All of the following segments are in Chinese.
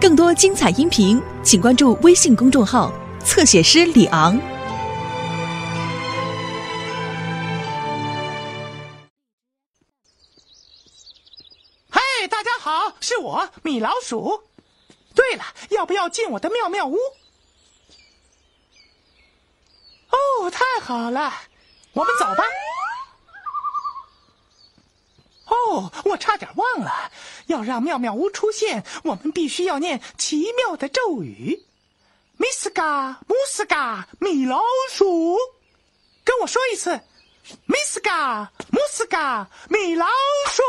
更多精彩音频，请关注微信公众号“侧写师李昂”。嗨，大家好，是我米老鼠。对了，要不要进我的妙妙屋？哦，太好了，我们走吧。哦，我差点忘了，要让妙妙屋出现，我们必须要念奇妙的咒语。米斯嘎姆斯嘎米老鼠，跟我说一次，米斯嘎姆斯嘎米老鼠。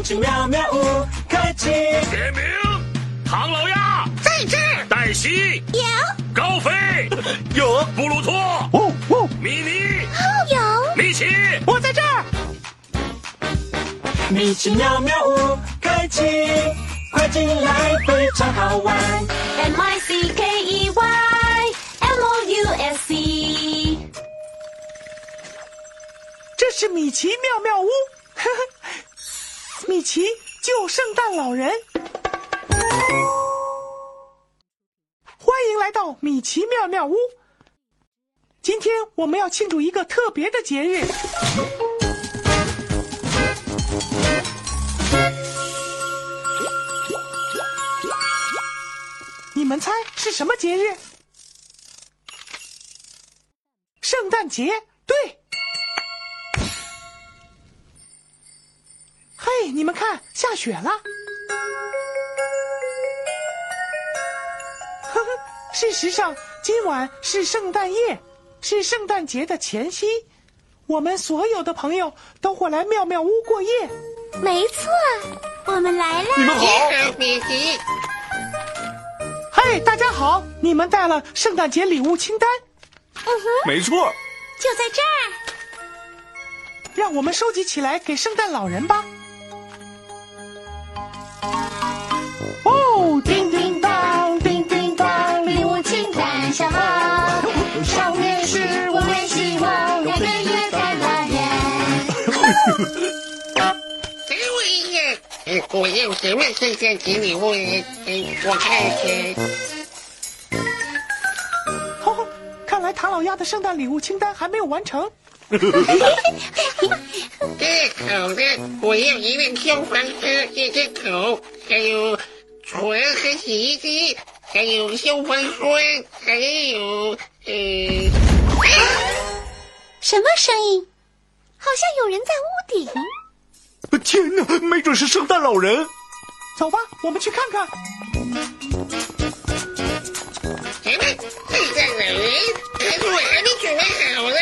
玩。米奇妙妙屋开启，点名：唐老鸭。在这。儿，黛西。有，高飞。有，布鲁托。哦哦，米妮。有。米奇。我在这儿。米奇妙妙屋开启，快进来，非常好玩。M I C K E Y M O U S C，这是米奇妙妙屋，呵呵，米奇救圣诞老人。欢迎来到米奇妙妙屋。今天我们要庆祝一个特别的节日。你们猜是什么节日？圣诞节，对。嘿，你们看，下雪了。呵呵，事实上，今晚是圣诞夜，是圣诞节的前夕。我们所有的朋友都会来妙妙屋过夜。没错，我们来了。你们好，米奇，嘿，大家好，你们带了圣诞节礼物清单，嗯哼，没错，就在这儿。让我们收集起来给圣诞老人吧。我一个，呃我要什么圣诞节礼物我看看，哦，看来唐老鸭的圣诞礼物清单还没有完成。这好的，我要一辆消防车，一只狗，还有床和洗衣机，还有消防栓，还有呃，什么声音？好像有人在屋顶。天哪，没准是圣诞老人。走吧，我们去看看。什么圣诞老人？可是我还没准备好呢。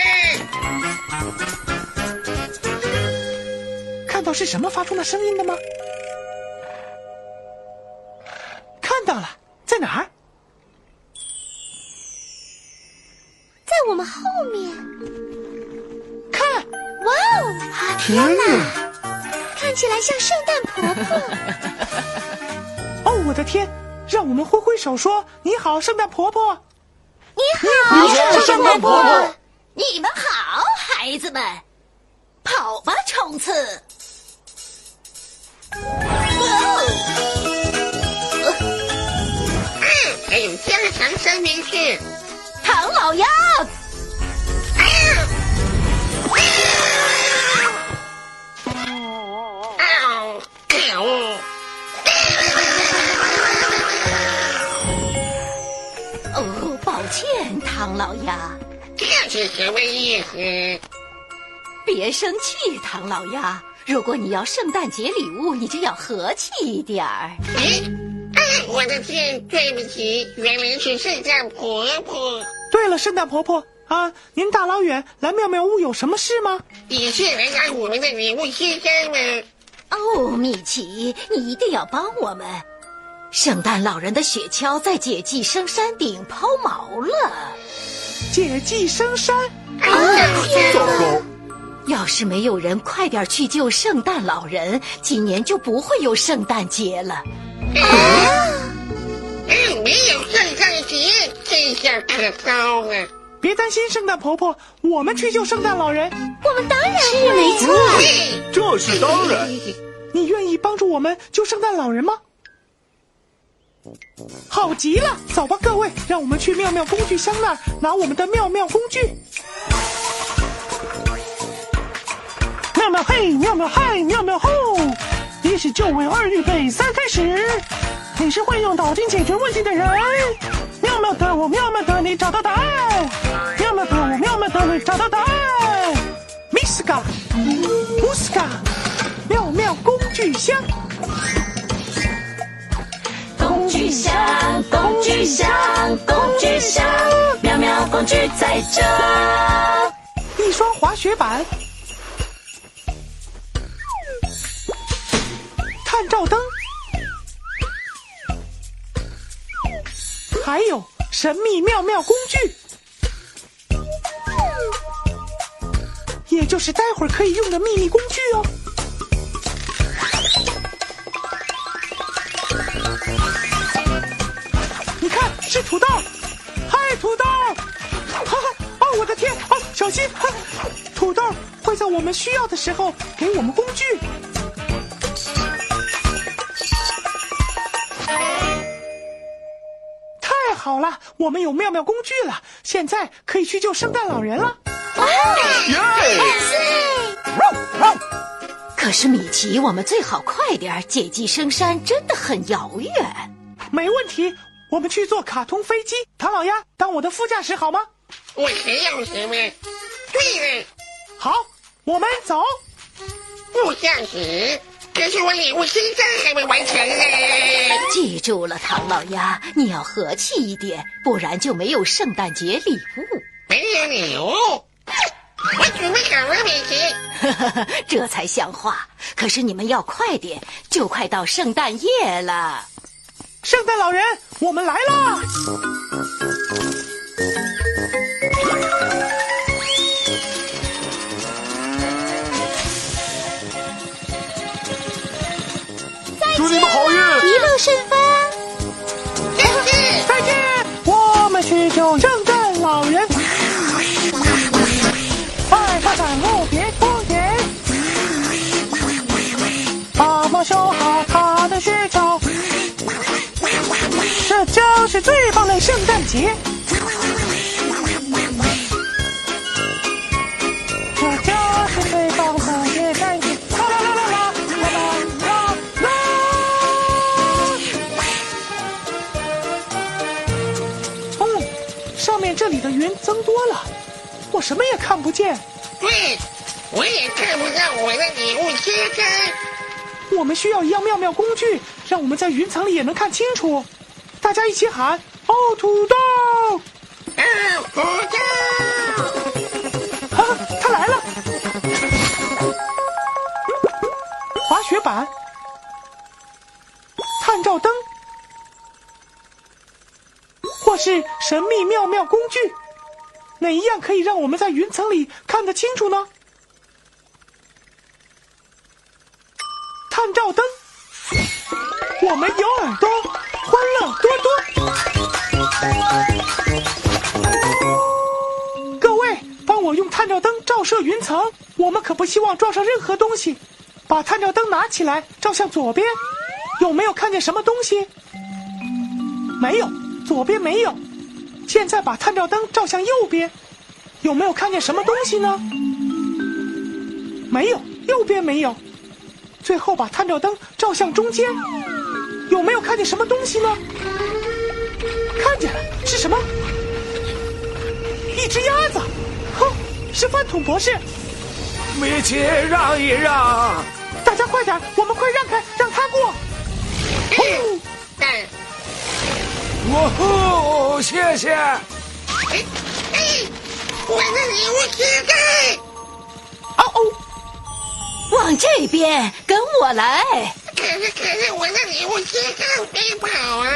看到是什么发出那声音的吗？看到了，在哪儿？在我们后面。天哪，看起来像圣诞婆婆。哦，我的天！让我们挥挥手说：“你好，圣诞婆婆。你好，你好圣诞婆婆。你们好，孩子们，跑吧，冲刺！哇啊，还有加强三明治。唐老鸭，歉，唐老鸭，这是什么意思？别生气，唐老鸭。如果你要圣诞节礼物，你就要和气一点儿。哎，啊，我的天，对不起，原来是圣诞婆婆。对了，圣诞婆婆啊，您大老远来妙妙屋有什么事吗？你是来拿我们的礼物先生吗？哦，米奇，你一定要帮我们。圣诞老人的雪橇在解寄生山顶抛锚了。解寄生山，啊天糟糕，要是没有人快点去救圣诞老人，今年就不会有圣诞节了。啊，没有圣诞节，这下可糟了。别担心，圣诞婆婆，我们去救圣诞老人。我们当然是没错。这是当然。你愿意帮助我们救圣诞老人吗？好极了，走吧，各位，让我们去妙妙工具箱那儿拿我们的妙妙工具。妙妙嘿，妙妙嗨，妙妙吼！一是就位，二预备，三开始。你是会用脑筋解决问题的人。妙妙的我，妙妙的你，找到答案。妙妙的我，妙妙的你，找到答案。Miss 嘎，乌斯嘎，妙妙工具箱。工具箱，妙妙工具在这。一双滑雪板，探照灯，还有神秘妙妙工具，也就是待会儿可以用的秘密工具哦。是土豆，嗨，土豆，哈哈，哦，我的天，哦，小心，哈，土豆会在我们需要的时候给我们工具。太好了，我们有妙妙工具了，现在可以去救圣诞老人了。哇！万岁可是米奇，我们最好快点儿，解寄生山真的很遥远。没问题，我们去坐卡通飞机。唐老鸭当我的副驾驶好吗？我还要什么？对了，好，我们走。副驾驶，可是我礼物现在还没完成呢。记住了，唐老鸭，你要和气一点，不然就没有圣诞节礼物。没有礼物，我准备好了，米奇。这才像话。可是你们要快点，就快到圣诞夜了。圣诞老人，我们来啦！这是最棒的圣诞节。这是最棒的圣诞节。嗯，上面这里的云增多了，我什么也看不见。对，我也看不见我的礼物是什。我们需要一样妙妙工具，让我们在云层里也能看清楚。大家一起喊：哦，土豆！啊，土豆！哈、哈，他来了！滑雪板、探照灯，或是神秘妙妙工具，哪一样可以让我们在云层里看得清楚呢？探照灯，我们有耳朵，欢乐多多。各位，帮我用探照灯照射云层，我们可不希望撞上任何东西。把探照灯拿起来，照向左边，有没有看见什么东西？没有，左边没有。现在把探照灯照向右边，有没有看见什么东西呢？没有，右边没有。最后把探照灯照向中间，有没有看见什么东西呢？看见了，是什么？一只鸭子，哼，是饭桶博士。米奇，让一让！大家快点，我们快让开，让他过。哇呼，谢谢！哎哎，我的礼物切开。哦哦，往这边，跟我来。可是可是我的礼物切开飞跑啊！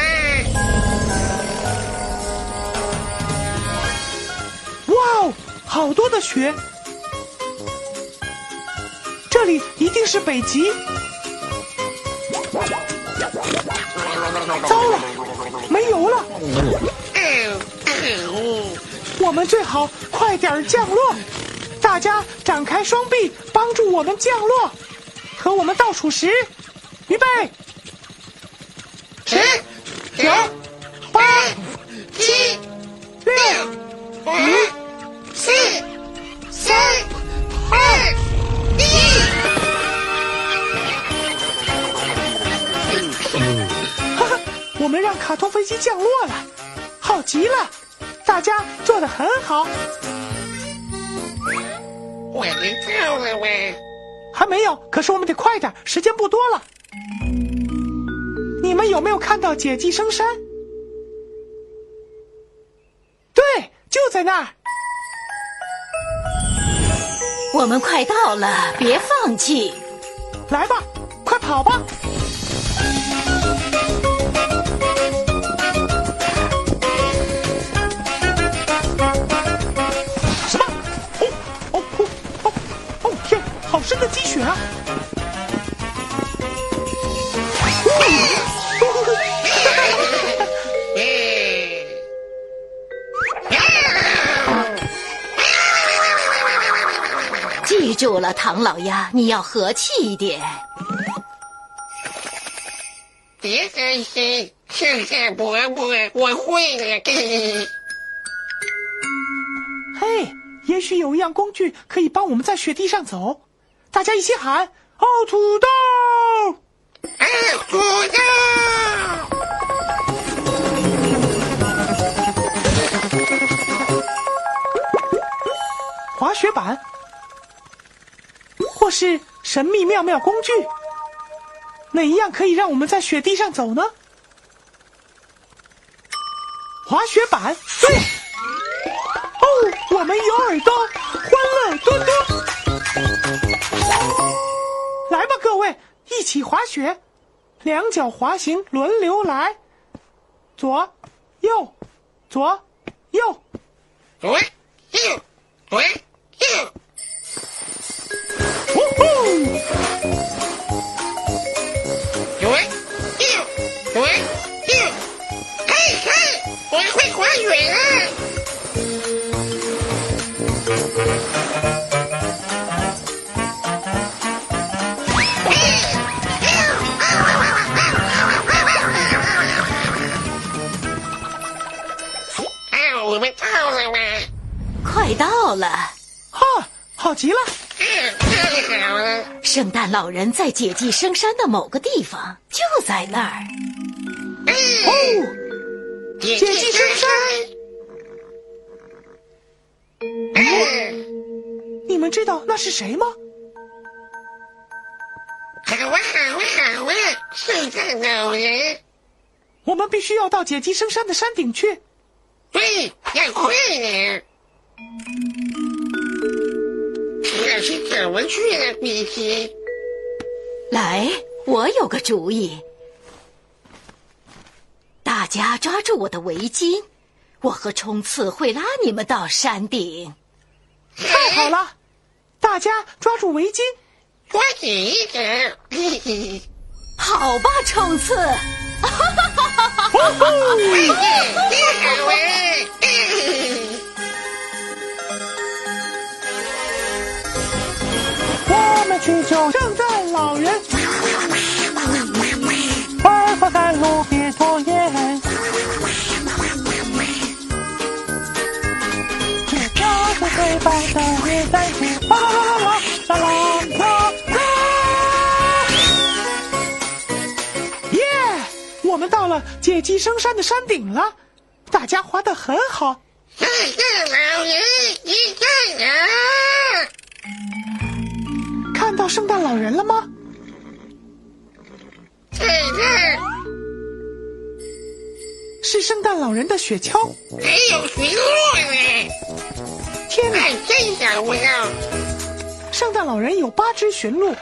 哇哦，好多的雪！这里一定是北极。糟了，没油了，我们最好快点降落。大家展开双臂，帮助我们降落。和我们倒数十，预备，十、九、八、七、六、五、四、三、二、一。哈哈，我们让卡通飞机降落了，好极了！大家做的很好。我们到了吗？还没有，可是我们得快点，时间不多了。你们有没有看到姐姐生山？对，就在那儿。我们快到了，别放弃！来吧，快跑吧！什么？哦哦哦哦哦！天，好深的积雪啊！记住了，唐老鸭，你要和气一点。别担心，谢谢伯伯，我会的。嘿，也许有一样工具可以帮我们在雪地上走。大家一起喊：“哦，土豆！”啊，土豆！滑雪板，或是神秘妙妙工具，哪一样可以让我们在雪地上走呢？滑雪板，对。哦，我们有耳朵，欢乐多多。来吧，各位，一起滑雪，两脚滑行，轮流来，左，右，左，右。左人在解记生山的某个地方，就在那儿。哦，解解记生山，嗯，你们知道那是谁吗？好啊，好啊，好啊！圣诞老人，我们必须要到解记生山的山顶去。对，要快点。可是怎么去呢，比奇？来，我有个主意。大家抓住我的围巾，我和冲刺会拉你们到山顶。太好了，大家抓住围巾。抓紧一点。好吧，冲刺！到了解记生山的山顶了，大家滑得很好。圣诞老人，看到圣诞老人了吗？是圣诞老人的雪橇。还有驯鹿呢，天哪！真想不到。圣诞老人有八只驯鹿，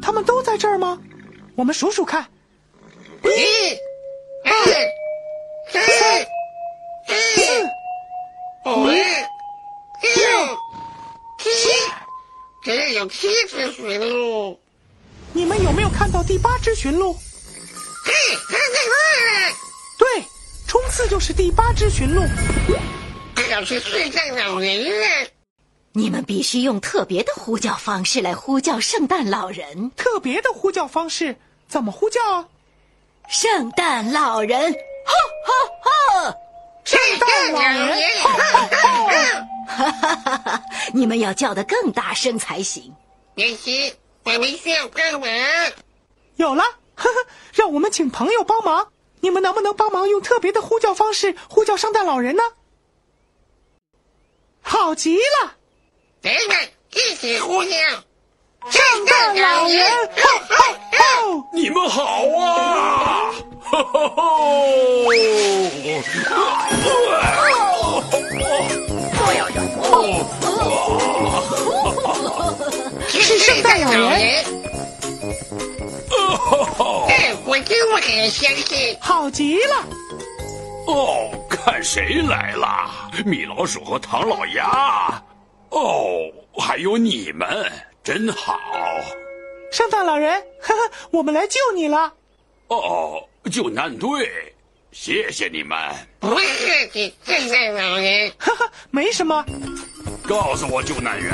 他们都在这儿吗？我们数数看，一、二、三、四、五、六、七、共有七只驯鹿。你们有没有看到第八只驯鹿？嘿，看见了，对，冲刺就是第八只驯鹿。表示圣诞老人了。你们必须用特别的呼叫方式来呼叫圣诞老人。特别的呼叫方式怎么呼叫啊？圣诞老人，哈哈哈！圣诞老人！哈哈哈哈！你们要叫得更大声才行。也行，我们需要帮忙。有了，呵呵，让我们请朋友帮忙。你们能不能帮忙用特别的呼叫方式呼叫圣诞老人呢？好极了！咱们一起呼叫圣诞老人，吼吼！你们好啊！吼吼是圣诞老人。吼！哎，我真不敢相信。好极了！哦，看谁来了？米老鼠和唐老鸭。哦，还有你们，真好。圣诞老人，呵呵，我们来救你了。哦，救难队，谢谢你们。不客气，圣诞老人。呵呵，没什么。告诉我，救难员，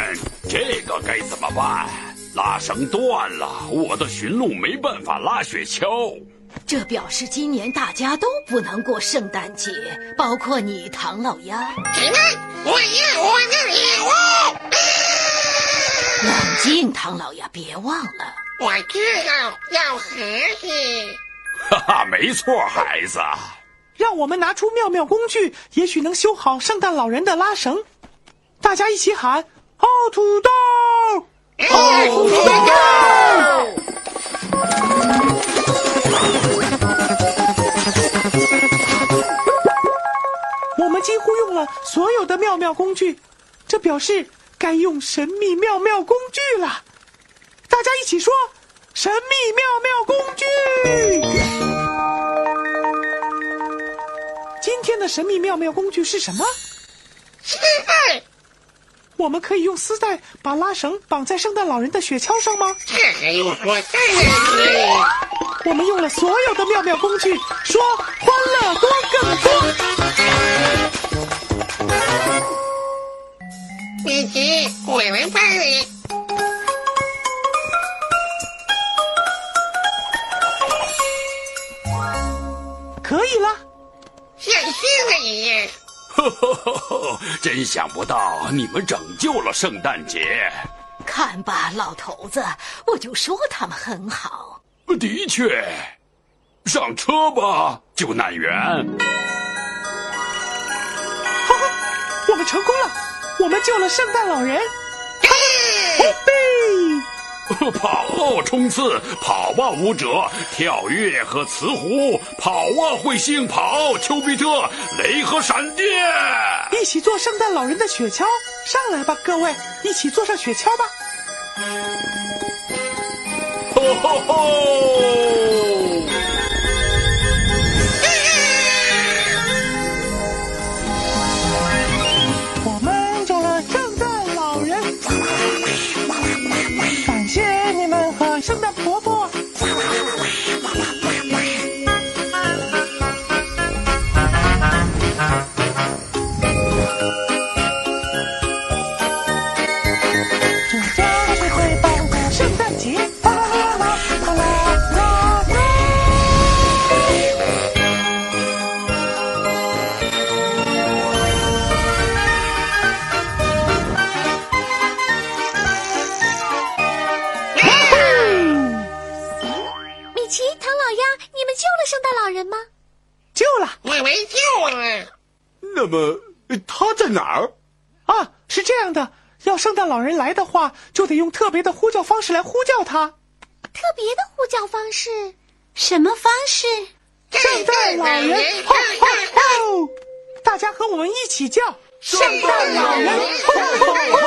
这个该怎么办？拉绳断了，我的驯鹿没办法拉雪橇。这表示今年大家都不能过圣诞节，包括你，唐老鸭。什么？我要我的礼物！冷静，唐老鸭，别忘了。我知道要和谐。哈哈，没错，孩子。让我们拿出妙妙工具，也许能修好圣诞老人的拉绳。大家一起喊：哦土豆！哦土豆！我们几乎用了所有的妙妙工具，这表示该用神秘妙妙工具了。大家一起说：“神秘妙妙工具！”今天的神秘妙妙工具是什么？丝带。我们可以用丝带把拉绳绑在圣诞老人的雪橇上吗？这还用说？当然可以。我们用了所有的妙妙工具，说欢乐多更多。米奇，我来帮你。可以了，像新的一样。呵呵呵呵，真想不到你们拯救了圣诞节。看吧，老头子，我就说他们很好。的确，上车吧，救难员。哈哈，我们成功了，我们救了圣诞老人。嘿，嘿 跑，冲刺，跑吧，舞者，跳跃和磁壶，跑啊，彗星，跑，丘比特，雷和闪电，一起坐圣诞老人的雪橇，上来吧，各位，一起坐上雪橇吧。吼吼吼！话，就得用特别的呼叫方式来呼叫他。特别的呼叫方式，什么方式？圣诞老人，吼吼吼！大家和我们一起叫圣诞老人，吼吼吼！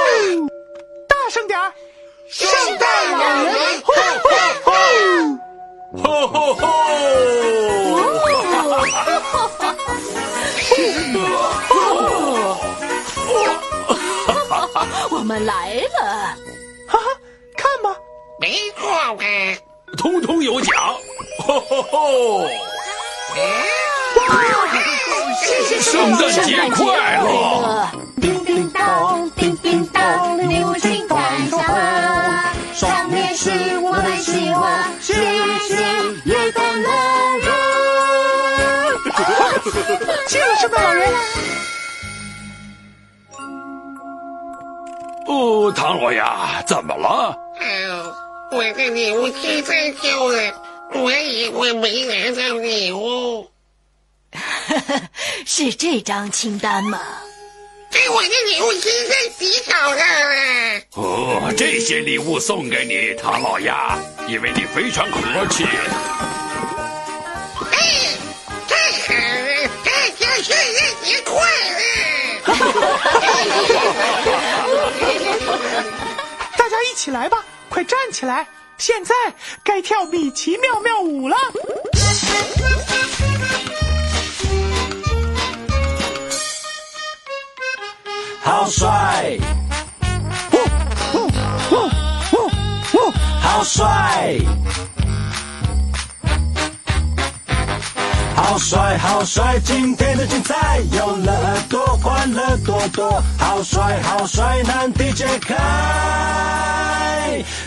们来了。哈哈，看吧没错吧？通通有奖！吼吼吼！圣诞节快乐！叮叮当，叮叮当，礼物请看下吧。上面是我的希望，谢谢耶诞老人。谢谢，圣诞老人。哦，唐老鸭，怎么了？哦，我的礼物寄太久了，我以为没拿到礼物。是这张清单吗？给我的礼物现在洗澡了。哦，这些礼物送给你，唐老鸭，因为你非常和气。哎，太好了！大家圣诞节快乐！一起来吧，快站起来！现在该跳米奇妙妙舞了。好帅！好帅！好帅好帅！今天的精彩有了耳朵，欢乐多多。好帅好帅，难题解开。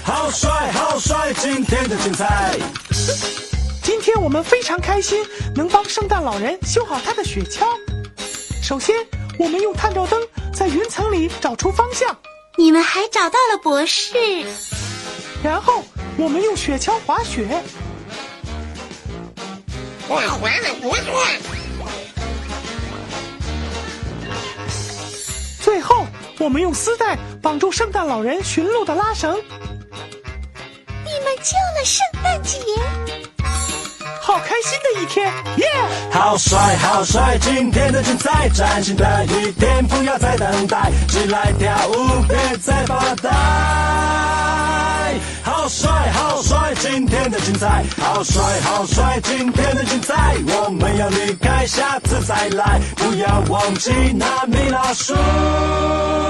好帅好帅！今天的精彩。今天我们非常开心，能帮圣诞老人修好他的雪橇。首先，我们用探照灯在云层里找出方向。你们还找到了博士。然后，我们用雪橇滑雪。我回来不错。最后，我们用丝带绑住圣诞老人寻路的拉绳。你们救了圣诞节。好开心的一天，耶！好帅好帅，今天的精彩，崭新的一天，不要再等待，起来跳舞，别再发呆。好帅好帅，今天的精彩，好帅好帅，今天的精彩，我们要离开，下次再来，不要忘记那米老鼠，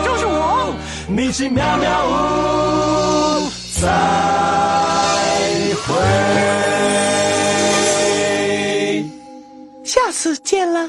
就是我，米奇妙妙屋，再会。下次见了。